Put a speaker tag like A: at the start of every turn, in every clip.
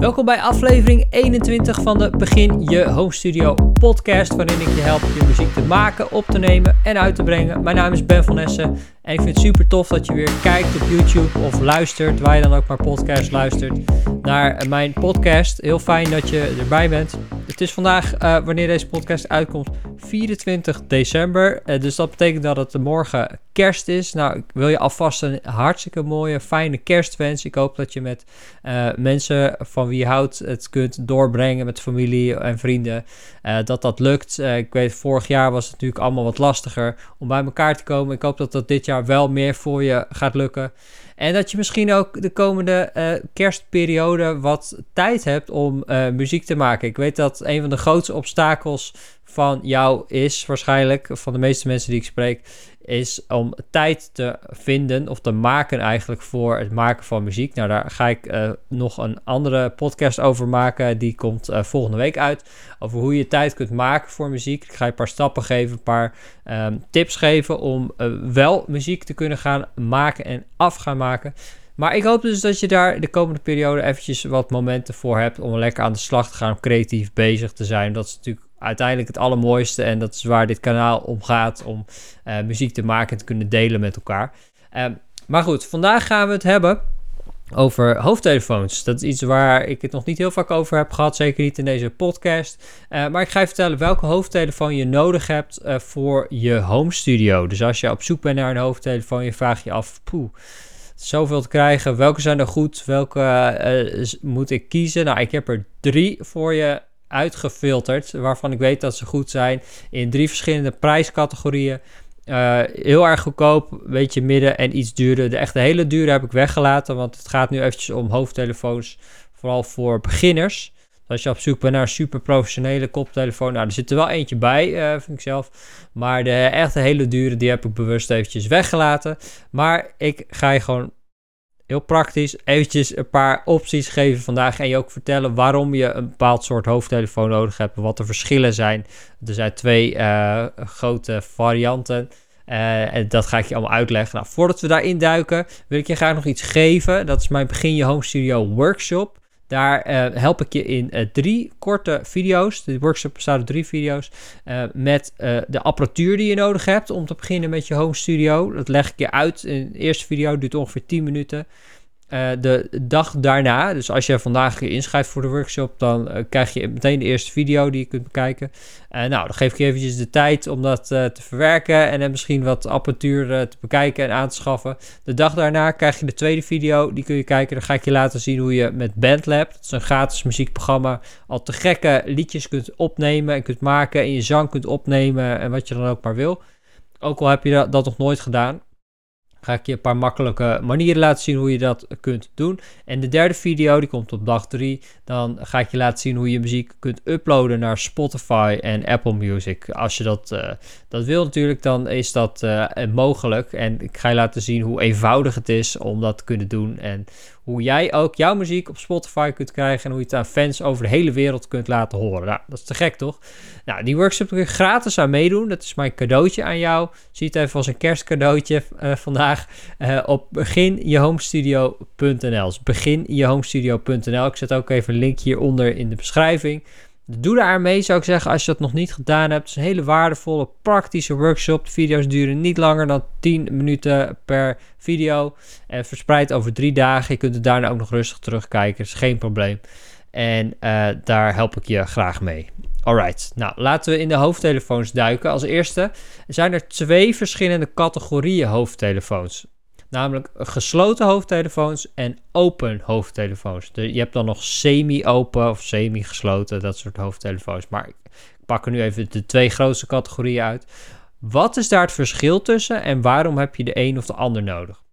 A: Welkom bij aflevering 21 van de Begin Je Home Studio podcast, waarin ik je help je muziek te maken, op te nemen en uit te brengen. Mijn naam is Ben van Essen en ik vind het super tof dat je weer kijkt op YouTube of luistert, waar je dan ook maar podcast luistert, naar mijn podcast. Heel fijn dat je erbij bent. Het is vandaag, uh, wanneer deze podcast uitkomt, 24 december. Uh, dus dat betekent dat het morgen kerst is. Nou, ik wil je alvast een hartstikke mooie, fijne kerstwens. Ik hoop dat je met uh, mensen van wie je houdt het kunt doorbrengen met familie en vrienden. dat dat lukt. ik weet, vorig jaar was het natuurlijk allemaal wat lastiger om bij elkaar te komen. Ik hoop dat dat dit jaar wel meer voor je gaat lukken. En dat je misschien ook de komende uh, kerstperiode wat tijd hebt om uh, muziek te maken. Ik weet dat een van de grootste obstakels van jou is, waarschijnlijk, van de meeste mensen die ik spreek, is om tijd te vinden of te maken eigenlijk voor het maken van muziek. Nou, daar ga ik uh, nog een andere podcast over maken. Die komt uh, volgende week uit. Over hoe je tijd kunt maken voor muziek. Ik ga je een paar stappen geven, een paar um, tips geven om uh, wel muziek te kunnen gaan maken en af gaan maken. Maar ik hoop dus dat je daar de komende periode eventjes wat momenten voor hebt om lekker aan de slag te gaan, om creatief bezig te zijn. Dat is natuurlijk uiteindelijk het allermooiste. En dat is waar dit kanaal om gaat. Om uh, muziek te maken en te kunnen delen met elkaar. Uh, maar goed, vandaag gaan we het hebben over hoofdtelefoons. Dat is iets waar ik het nog niet heel vaak over heb gehad. Zeker niet in deze podcast. Uh, maar ik ga je vertellen welke hoofdtelefoon je nodig hebt voor je home studio. Dus als je op zoek bent naar een hoofdtelefoon, je vraagt je af... Poeh, zoveel te krijgen. Welke zijn er goed? Welke moet ik kiezen? Nou, ik heb er drie voor je uitgefilterd, waarvan ik weet dat ze goed zijn in drie verschillende prijscategorieën. Uh, heel erg goedkoop, beetje midden en iets duurder. De echte hele dure heb ik weggelaten, want het gaat nu eventjes om hoofdtelefoons, vooral voor beginners. Als je op zoek bent naar een super professionele koptelefoon, nou, er zit er wel eentje bij, uh, vind ik zelf. Maar de echte hele dure, die heb ik bewust eventjes weggelaten. Maar ik ga je gewoon heel praktisch eventjes een paar opties geven vandaag en je ook vertellen waarom je een bepaald soort hoofdtelefoon nodig hebt, wat de verschillen zijn. Er zijn twee uh, grote varianten. Uh, en dat ga ik je allemaal uitleggen. Nou, voordat we daarin duiken, wil ik je graag nog iets geven. Dat is mijn Begin Je Home Studio workshop. Daar uh, help ik je in uh, drie korte video's. De workshop bestaat uit drie video's. Uh, met de apparatuur die je nodig hebt om te beginnen met je home studio. Dat leg ik je uit. In de eerste video duurt ongeveer 10 minuten. Uh, de dag daarna, dus als je vandaag je inschrijft voor de workshop, dan uh, krijg je meteen de eerste video die je kunt bekijken. Uh, nou, dan geef ik je eventjes de tijd om dat te verwerken en dan misschien wat apparatuur te bekijken en aan te schaffen. De dag daarna krijg je de tweede video, die kun je kijken. Dan ga ik je laten zien hoe je met Bandlab, dat is een gratis muziekprogramma, al te gekke liedjes kunt opnemen en kunt maken en je zang kunt opnemen en wat je dan ook maar wil. Ook al heb je dat nog nooit gedaan ga ik je een paar makkelijke manieren laten zien hoe je dat kunt doen. En de derde video, die komt op dag 3. Dan ga ik je laten zien hoe je muziek kunt uploaden naar Spotify en Apple Music. Als je dat, uh, dat wil natuurlijk, dan is dat uh, mogelijk. En ik ga je laten zien hoe eenvoudig het is om dat te kunnen doen. En hoe jij ook jouw muziek op Spotify kunt krijgen en hoe je het aan fans over de hele wereld kunt laten horen. Nou, dat is te gek toch? Nou, die workshop kun je gratis aan meedoen. Dat is mijn cadeautje aan jou. Zie het even als een kerstcadeautje uh, vandaag uh, op beginjehomestudio.nl. Dus beginjehomestudio.nl. Ik zet ook even een link hieronder in de beschrijving. Doe daar mee, zou ik zeggen, als je dat nog niet gedaan hebt. Het is een hele waardevolle, praktische workshop. De video's duren niet langer dan 10 minuten per video. En verspreid over drie dagen. Je kunt het daarna ook nog rustig terugkijken. Is geen probleem. En uh, daar help ik je graag mee. Alright, nou laten we in de hoofdtelefoons duiken. Als eerste zijn er twee verschillende categorieën hoofdtelefoons. Namelijk gesloten hoofdtelefoons en open hoofdtelefoons. je hebt dan nog semi-open of semi-gesloten, dat soort hoofdtelefoons. Maar ik pak er nu even de twee grootste categorieën uit. Wat is daar het verschil tussen en waarom heb je de een of de ander nodig?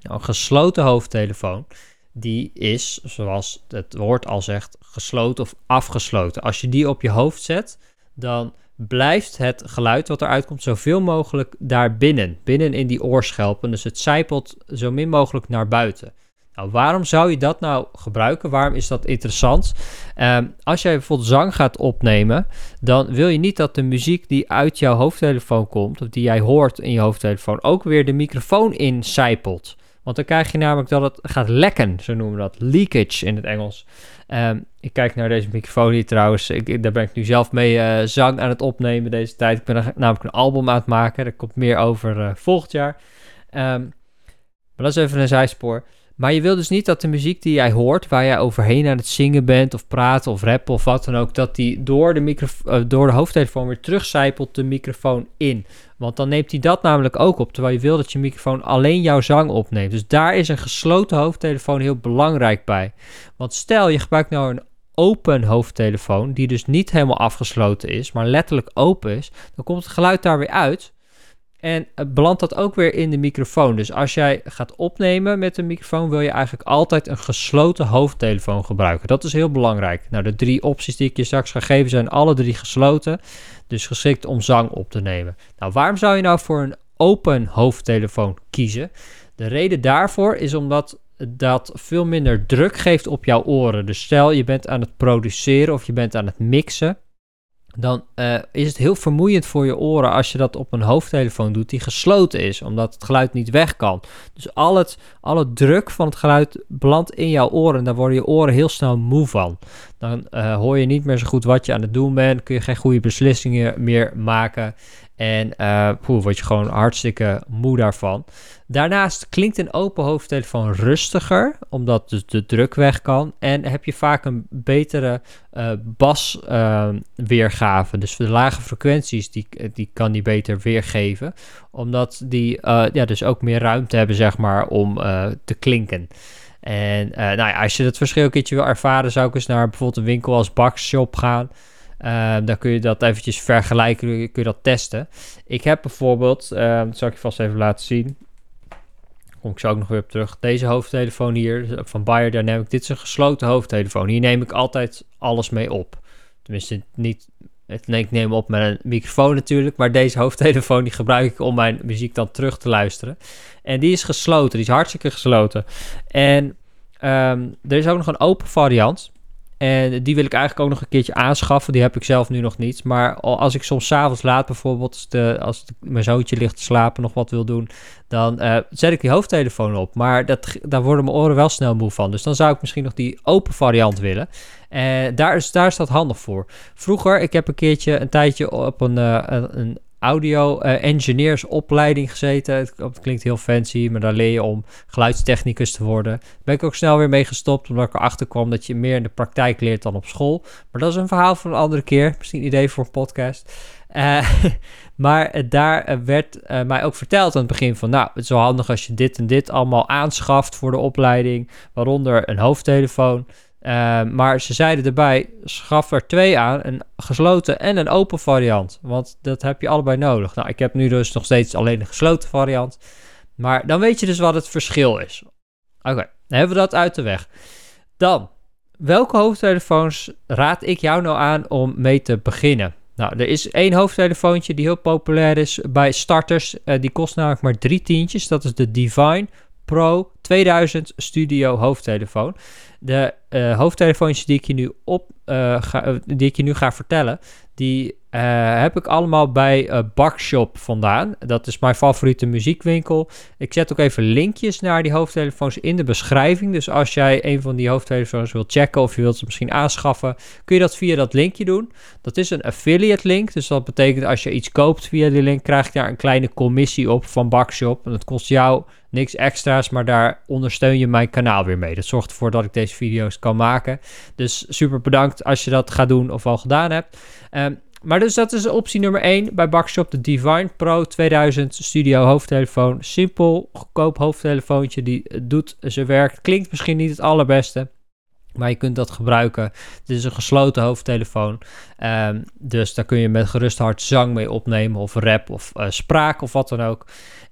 A: Nou, een gesloten hoofdtelefoon, die is, zoals het woord al zegt, gesloten of afgesloten. Als je die op je hoofd zet, dan blijft het geluid wat eruit komt zoveel mogelijk daar binnen. In die oorschelpen. Dus het zijpelt zo min mogelijk naar buiten. Nou, waarom zou je dat nou gebruiken? Waarom is dat interessant? Um, als jij bijvoorbeeld zang gaat opnemen, dan wil je niet dat de muziek die uit jouw hoofdtelefoon komt, of die jij hoort in je hoofdtelefoon, ook weer de microfoon in zijpelt. Want dan krijg je namelijk dat het gaat lekken, zo noemen we dat. Leakage in het Engels. Ehm, ik kijk naar deze microfoon hier trouwens. Ik, daar ben ik nu zelf mee uh, zang aan het opnemen deze tijd. Ik ben namelijk een album aan het maken. Daar komt meer over uh, volgend jaar. Ehm, maar dat is even een zijspoor. Maar je wil dus niet dat de muziek die jij hoort, waar jij overheen aan het zingen bent, of praten, of rappen, of wat dan ook, dat die door de, micro, door de hoofdtelefoon weer terugcijpelt de microfoon in. Want dan neemt hij dat namelijk ook op, terwijl je wil dat je microfoon alleen jouw zang opneemt. Dus daar is een gesloten hoofdtelefoon heel belangrijk bij. Want stel je gebruikt nou een open hoofdtelefoon, die dus niet helemaal afgesloten is, maar letterlijk open is, dan komt het geluid daar weer uit. En belandt dat ook weer in de microfoon. Dus als jij gaat opnemen met een microfoon, wil je eigenlijk altijd een gesloten hoofdtelefoon gebruiken. Dat is heel belangrijk. Nou, de drie opties die ik je straks ga geven zijn alle drie gesloten. Dus geschikt om zang op te nemen. Nou, waarom zou je nou voor een open hoofdtelefoon kiezen? De reden daarvoor is omdat dat veel minder druk geeft op jouw oren. Dus stel je bent aan het produceren of je bent aan het mixen dan uh, is het heel vermoeiend voor je oren als je dat op een hoofdtelefoon doet die gesloten is, omdat het geluid niet weg kan. Dus al het, al het druk van het geluid belandt in jouw oren en daar worden je oren heel snel moe van. Dan uh, hoor je niet meer zo goed wat je aan het doen bent, kun je geen goede beslissingen meer maken en uh, word je gewoon hartstikke moe daarvan. Daarnaast klinkt een open hoofdtelefoon rustiger, omdat dus de druk weg kan. En heb je vaak een betere uh, basweergave. Uh, dus de lage frequenties, die, die kan die beter weergeven. Omdat die ja, dus ook meer ruimte hebben, zeg maar, om te klinken. En nou ja, als je dat verschil een keertje wil ervaren, zou ik eens naar bijvoorbeeld een winkel als Bakshop gaan. Uh, dan kun je dat eventjes vergelijken, kun je dat testen. Ik heb bijvoorbeeld, dat zal ik je vast even laten zien. Kom ik zo ook nog weer op terug. Deze hoofdtelefoon hier van Bayer Dynamic. Dit is een gesloten hoofdtelefoon. Hier neem ik altijd alles mee op. Tenminste, niet. Ik neem op met een microfoon natuurlijk. Maar deze hoofdtelefoon die gebruik ik om mijn muziek dan terug te luisteren. En die is gesloten. Die is hartstikke gesloten. En um, er is ook nog een open variant. En die wil ik eigenlijk ook nog een keertje aanschaffen. Die heb ik zelf nu nog niet. Maar als ik soms s'avonds laat bijvoorbeeld, als, de, als mijn zoontje ligt te slapen, nog wat wil doen, dan uh, zet ik die hoofdtelefoon op. Maar dat, daar worden mijn oren wel snel moe van. Dus dan zou ik misschien nog die open variant willen. En daar is, daar is dat handig voor. Vroeger, ik heb een keertje een tijdje op een, uh, een audio uh, engineersopleiding gezeten. Het, klinkt heel fancy, maar daar leer je om geluidstechnicus te worden. Daar ben ik ook snel weer mee gestopt, omdat ik erachter kwam dat je meer in de praktijk leert dan op school. Maar dat is een verhaal voor een andere keer. Misschien een idee voor een podcast. Uh, maar daar werd uh, mij ook verteld aan het begin van, nou, het is wel handig als je dit en dit allemaal aanschaft voor de opleiding, waaronder een hoofdtelefoon. Uh, maar ze zeiden erbij, schaf er twee aan, een gesloten en een open variant. Want dat heb je allebei nodig. Nou, ik heb nu dus nog steeds alleen de gesloten variant. Maar dan weet je dus wat het verschil is. Oké, dan hebben we dat uit de weg. Dan, welke hoofdtelefoons raad ik jou nou aan om mee te beginnen? Nou, er is één hoofdtelefoontje die heel populair is bij starters. Uh, die kost namelijk maar drie tientjes. Dat is de Divine Pro 2000 Studio hoofdtelefoon. De uh, hoofdtelefoontjes die ik je nu op ga, eh, die ik je nu ga vertellen, die uh, heb ik allemaal bij uh, Bakshop vandaan. Dat is mijn favoriete muziekwinkel. Ik zet ook even linkjes naar die hoofdtelefoons in de beschrijving. Dus als jij een van die hoofdtelefoons wilt checken of je wilt ze misschien aanschaffen, kun je dat via dat linkje doen. Dat is een affiliate link. Dus dat betekent als je iets koopt via die link, krijg je daar een kleine commissie op van Bakshop. En dat kost jou niks extra's, maar daar ondersteun je mijn kanaal weer mee. Dat zorgt ervoor dat ik deze video's kan maken. Dus super bedankt als je dat gaat doen of al gedaan hebt. Um, maar dus dat is optie nummer 1 bij Bakshop, de Divine Pro 2000 Studio hoofdtelefoon. Simpel, goedkoop hoofdtelefoontje, die doet zijn werk. Klinkt misschien niet het allerbeste, maar je kunt dat gebruiken. Dit is een gesloten hoofdtelefoon. Um, dus daar kun je met gerust hart zang mee opnemen, of rap, of uh, spraak, of wat dan ook.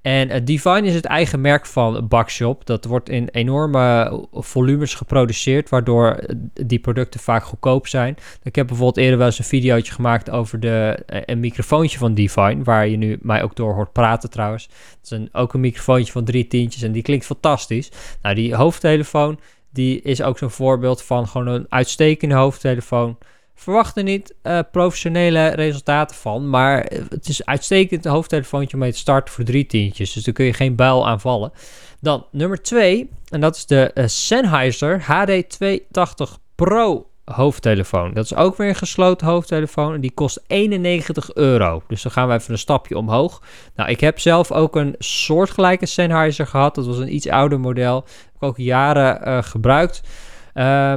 A: En uh, Divine is het eigen merk van Bakshop. Dat wordt in enorme volumes geproduceerd, waardoor eh, die producten vaak goedkoop zijn. Ik heb bijvoorbeeld eerder wel eens een videootje gemaakt over de, een microfoontje van Divine, waar je nu mij ook door hoort praten trouwens. Het is een, ook een microfoontje van drie tientjes en die klinkt fantastisch. Nou, die hoofdtelefoon die is ook zo'n voorbeeld van gewoon een uitstekende hoofdtelefoon. Verwacht er niet uh, professionele resultaten van, maar het is uitstekend een hoofdtelefoontje om mee te starten voor drie tientjes. Dus daar kun je geen buil aan vallen. Dan nummer 2, en dat is de uh, Sennheiser HD280 Pro hoofdtelefoon. Dat is ook weer een gesloten hoofdtelefoon en die kost 91 euro. Dus dan gaan we even een stapje omhoog. Nou, ik heb zelf ook een soortgelijke Sennheiser gehad. Dat was een iets ouder model. Heb ik ook jaren gebruikt. Uh,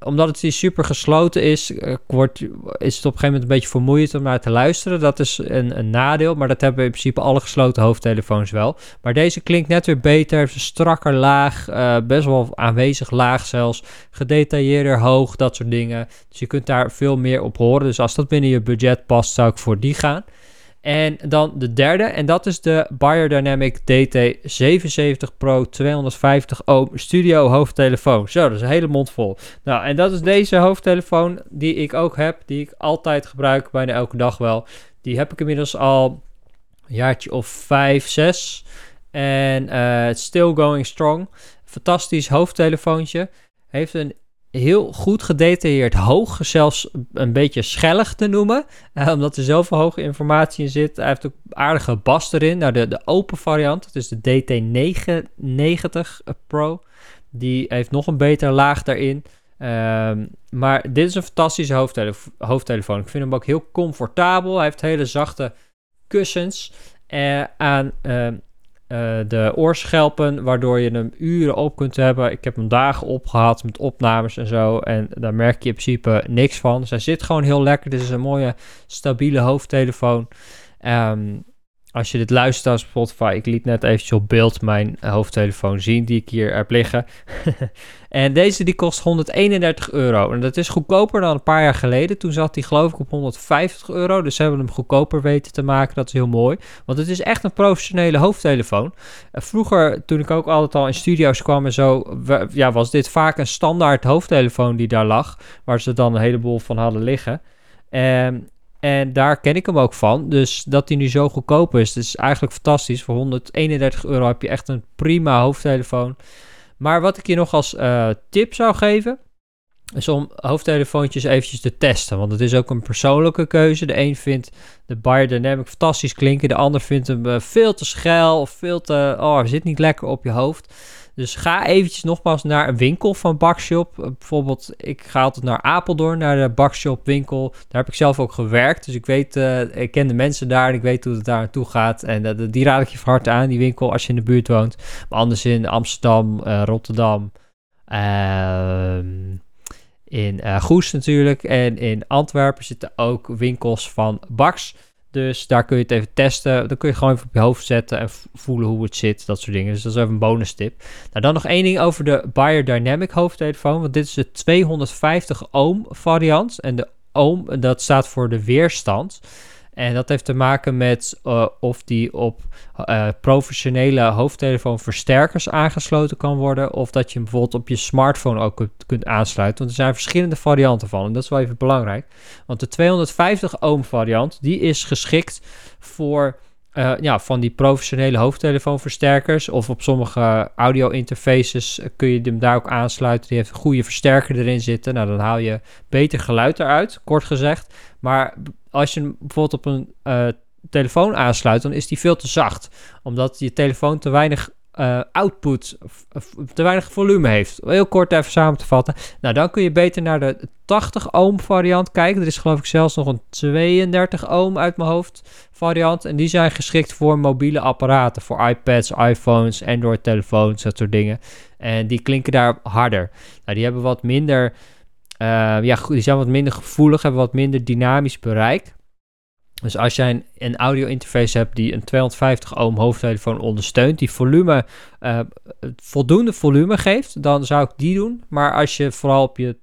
A: omdat het super gesloten is, uh, wordt, is het op een gegeven moment een beetje vermoeiend om naar te luisteren. Dat is een, een, nadeel, maar dat hebben in principe alle gesloten hoofdtelefoons wel. Maar deze klinkt net weer beter, heeft een strakker laag, uh, best wel aanwezig laag zelfs, gedetailleerder hoog, dat soort dingen. Dus je kunt daar veel meer op horen. Dus als dat binnen je budget past, zou ik voor die gaan. En dan de derde, en dat is de Biodynamic DT77 Pro 250 ohm studio hoofdtelefoon. Zo, dat is een hele mond vol. Nou, en dat is deze hoofdtelefoon die ik ook heb, die ik altijd gebruik, bijna elke dag wel. Die heb ik inmiddels al een jaartje of 5, 6. En uh, still going strong. Fantastisch hoofdtelefoontje. Heeft een heel goed gedetailleerd, hoog, zelfs een beetje schellig te noemen. Uh, omdat er zoveel hoge informatie in zit. Hij heeft ook aardige bas erin. Nou, de, de open variant, is de DT990 Pro. Die heeft nog een betere laag daarin. Um, maar dit is een fantastische hoofdtelefo hoofdtelefoon. Ik vind hem ook heel comfortabel. Hij heeft hele zachte kussens uh, aan... Uh, uh, de oorschelpen, waardoor je hem uren op kunt hebben. Ik heb hem dagen opgehad met opnames en zo. En daar merk je in principe niks van. Hij zit gewoon heel lekker. Dit is een mooie, stabiele hoofdtelefoon. Um, als je dit luistert op Spotify, ik liet net eventjes op beeld mijn hoofdtelefoon zien die ik hier heb liggen. en deze die kost 131 euro. En dat is goedkoper dan een paar jaar geleden. Toen zat hij geloof ik op 150 euro. Dus ze hebben hem goedkoper weten te maken. Dat is heel mooi. Want het is echt een professionele hoofdtelefoon. Vroeger, toen ik ook altijd al in studio's kwam en zo, ja, was dit vaak een standaard hoofdtelefoon die daar lag. Waar ze dan een heleboel van hadden liggen. En en daar ken ik hem ook van. Dus dat hij nu zo goedkoop is, is eigenlijk fantastisch. Voor 131 euro heb je echt een prima hoofdtelefoon. Maar wat ik je nog als uh, tip zou geven, is om hoofdtelefoontjes eventjes te testen. Want het is ook een persoonlijke keuze. De een vindt de Biodynamic fantastisch klinken. De ander vindt hem uh, veel te schel of veel te... Oh, zit niet lekker op je hoofd. Dus ga eventjes nogmaals naar een winkel van Bakshop. Uh, bijvoorbeeld, ik ga altijd naar Apeldoorn, naar de Bakshop winkel. Daar heb ik zelf ook gewerkt. Dus ik weet, uh, ik ken de mensen daar en ik weet hoe het daar naartoe gaat. En die raad ik je van harte aan, die winkel, als je in de buurt woont. Maar anders in Amsterdam, Rotterdam... Ehm in Goes natuurlijk. En in Antwerpen zitten ook winkels van Bax. Dus daar kun je het even testen. Dan kun je gewoon even op je hoofd zetten en voelen hoe het zit. Dat soort dingen. Dus dat is even een bonus tip. Nou, dan nog één ding over de Biodynamic hoofdtelefoon. Want dit is de 250 ohm variant. En de ohm, dat staat voor de weerstand. En dat heeft te maken met uh, of die op uh, professionele hoofdtelefoonversterkers aangesloten kan worden. Of dat je hem bijvoorbeeld op je smartphone ook kunt, aansluiten. Want er zijn verschillende varianten van. En dat is wel even belangrijk. Want de 250 ohm variant, die is geschikt voor uh, ja, van die professionele hoofdtelefoonversterkers. Of op sommige audio interfaces kun je hem daar ook aansluiten. Die heeft een goede versterker erin zitten. Nou, dan haal je beter geluid eruit, kort gezegd. Maar als je hem bijvoorbeeld op een uh, telefoon aansluit, dan is die veel te zacht. Omdat je telefoon te weinig uh, output, te weinig volume heeft. Heel kort even samen te vatten. Nou, dan kun je beter naar de 80 ohm variant kijken. Er is geloof ik zelfs nog een 32 ohm uit mijn hoofd variant. En die zijn geschikt voor mobiele apparaten. Voor iPads, iPhones, Android telefoons, dat soort dingen. En die klinken daar harder. Nou, die hebben wat minder... Uh, ja, die zijn wat minder gevoelig, hebben wat minder dynamisch bereik. Dus als jij een, een audio interface hebt die een 250 ohm hoofdtelefoon ondersteunt, die volume, uh, voldoende volume geeft, dan zou ik die doen. Maar als je vooral op je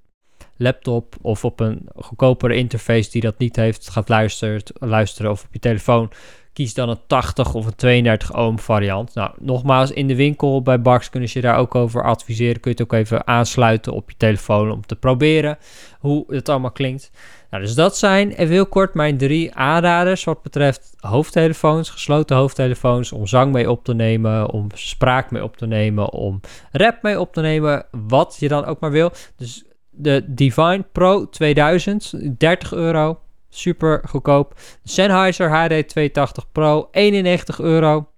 A: laptop of op een goedkopere interface die dat niet heeft, gaat luisteren, luisteren of op je telefoon, kies dan een 80 of een 32 ohm variant. Nou, nogmaals, in de winkel bij Bax kunnen ze je daar ook over adviseren. Kun je het ook even aansluiten op je telefoon om te proberen hoe het allemaal klinkt. Nou, dus dat zijn even heel kort mijn drie aanraders wat betreft hoofdtelefoons, gesloten hoofdtelefoons, om zang mee op te nemen, om spraak mee op te nemen, om rap mee op te nemen, wat je dan ook maar wil. Dus de Divine Pro 2000, 30 euro. Super goedkoop. Sennheiser HD 280 Pro, 91 euro.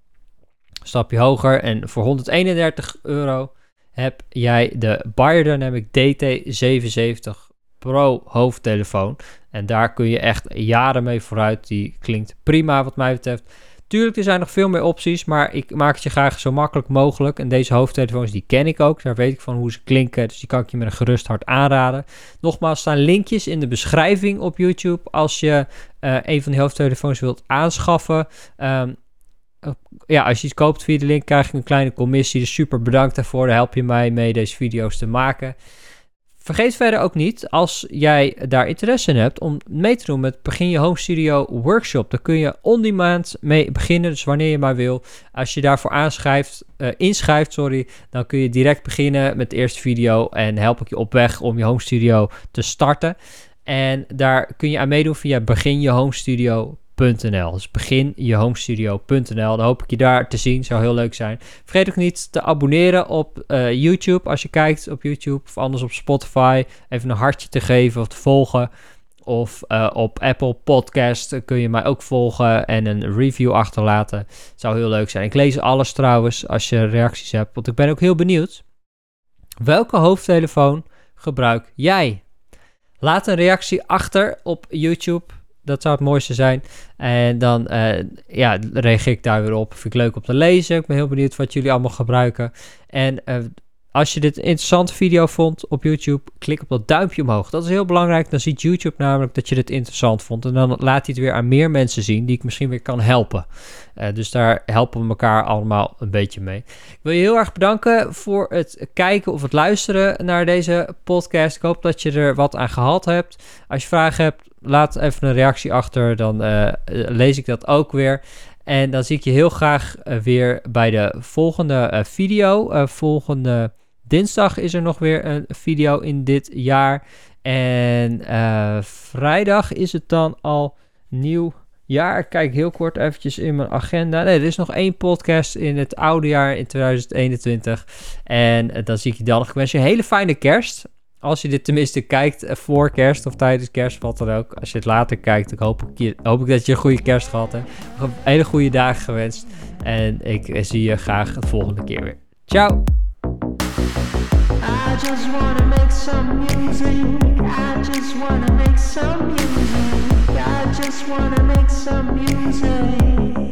A: Stapje hoger. En voor 131 euro heb jij de Biodynamic DT77 Pro hoofdtelefoon. En daar kun je echt jaren mee vooruit. Die klinkt prima wat mij betreft. Tuurlijk, er zijn nog veel meer opties, maar ik maak het je graag zo makkelijk mogelijk. En deze hoofdtelefoons, die ken ik ook. Daar weet ik van hoe ze klinken, dus die kan ik je met een gerust hart aanraden. Nogmaals, staan linkjes in de beschrijving op YouTube als je uh, een van die hoofdtelefoons wilt aanschaffen. Um, ja, als je iets koopt via de link, krijg je een kleine commissie. Dus super bedankt daarvoor. Daar help je mij mee deze video's te maken. Vergeet verder ook niet, als jij daar interesse in hebt, om mee te doen met Begin je Home Studio Workshop. Daar kun je on-demand mee beginnen, dus wanneer je maar wil. Als je daarvoor aanschrijft, uh, inschrijft, sorry, dan kun je direct beginnen met de eerste video en help ik je op weg om je home studio te starten. En daar kun je aan meedoen via beginjehomestudio.com dus begin je homestudio.nl. Dan hoop ik je daar te zien. Zou heel leuk zijn. Vergeet ook niet te abonneren op uh, YouTube. Als je kijkt op YouTube of anders op Spotify. Even een hartje te geven of te volgen. Of uh, op Apple Podcast kun je mij ook volgen en een review achterlaten. Zou heel leuk zijn. Ik lees alles trouwens als je reacties hebt. Want ik ben ook heel benieuwd. Welke hoofdtelefoon gebruik jij? Laat een reactie achter op YouTube dat zou het mooiste zijn. En dan uh, ja, reageer ik daar weer op. Vind ik leuk om te lezen. Ik ben heel benieuwd wat jullie allemaal gebruiken. En uh, als je dit een interessante video vond op YouTube, klik op dat duimpje omhoog. Dat is heel belangrijk. Dan ziet YouTube namelijk dat je dit interessant vond. En dan laat hij het weer aan meer mensen zien die ik misschien weer kan helpen. Uh, dus daar helpen we elkaar allemaal een beetje mee. Ik wil je heel erg bedanken voor het kijken of het luisteren naar deze podcast. Ik hoop dat je er wat aan gehad hebt. Als je vragen hebt, laat even een reactie achter. Dan uh, lees ik dat ook weer. En dan zie ik je heel graag uh, weer bij de volgende video. volgende Dinsdag is er nog weer een video in dit jaar. En vrijdag is het dan al nieuw jaar. Ik kijk heel kort eventjes in mijn agenda. Nee, er is nog één podcast in het oude jaar in 2021. En dan zie ik je dan. Ik wens je een hele fijne kerst. Als je dit tenminste kijkt uh, voor kerst of tijdens kerst, wat dan ook. Als je het later kijkt, hoop ik, je, hoop ik dat je een goede kerst gehad hebt. Een hele goede dagen gewenst. En ik zie je graag de volgende keer weer. Ciao! I just make some music. I just make some music. I just make some music.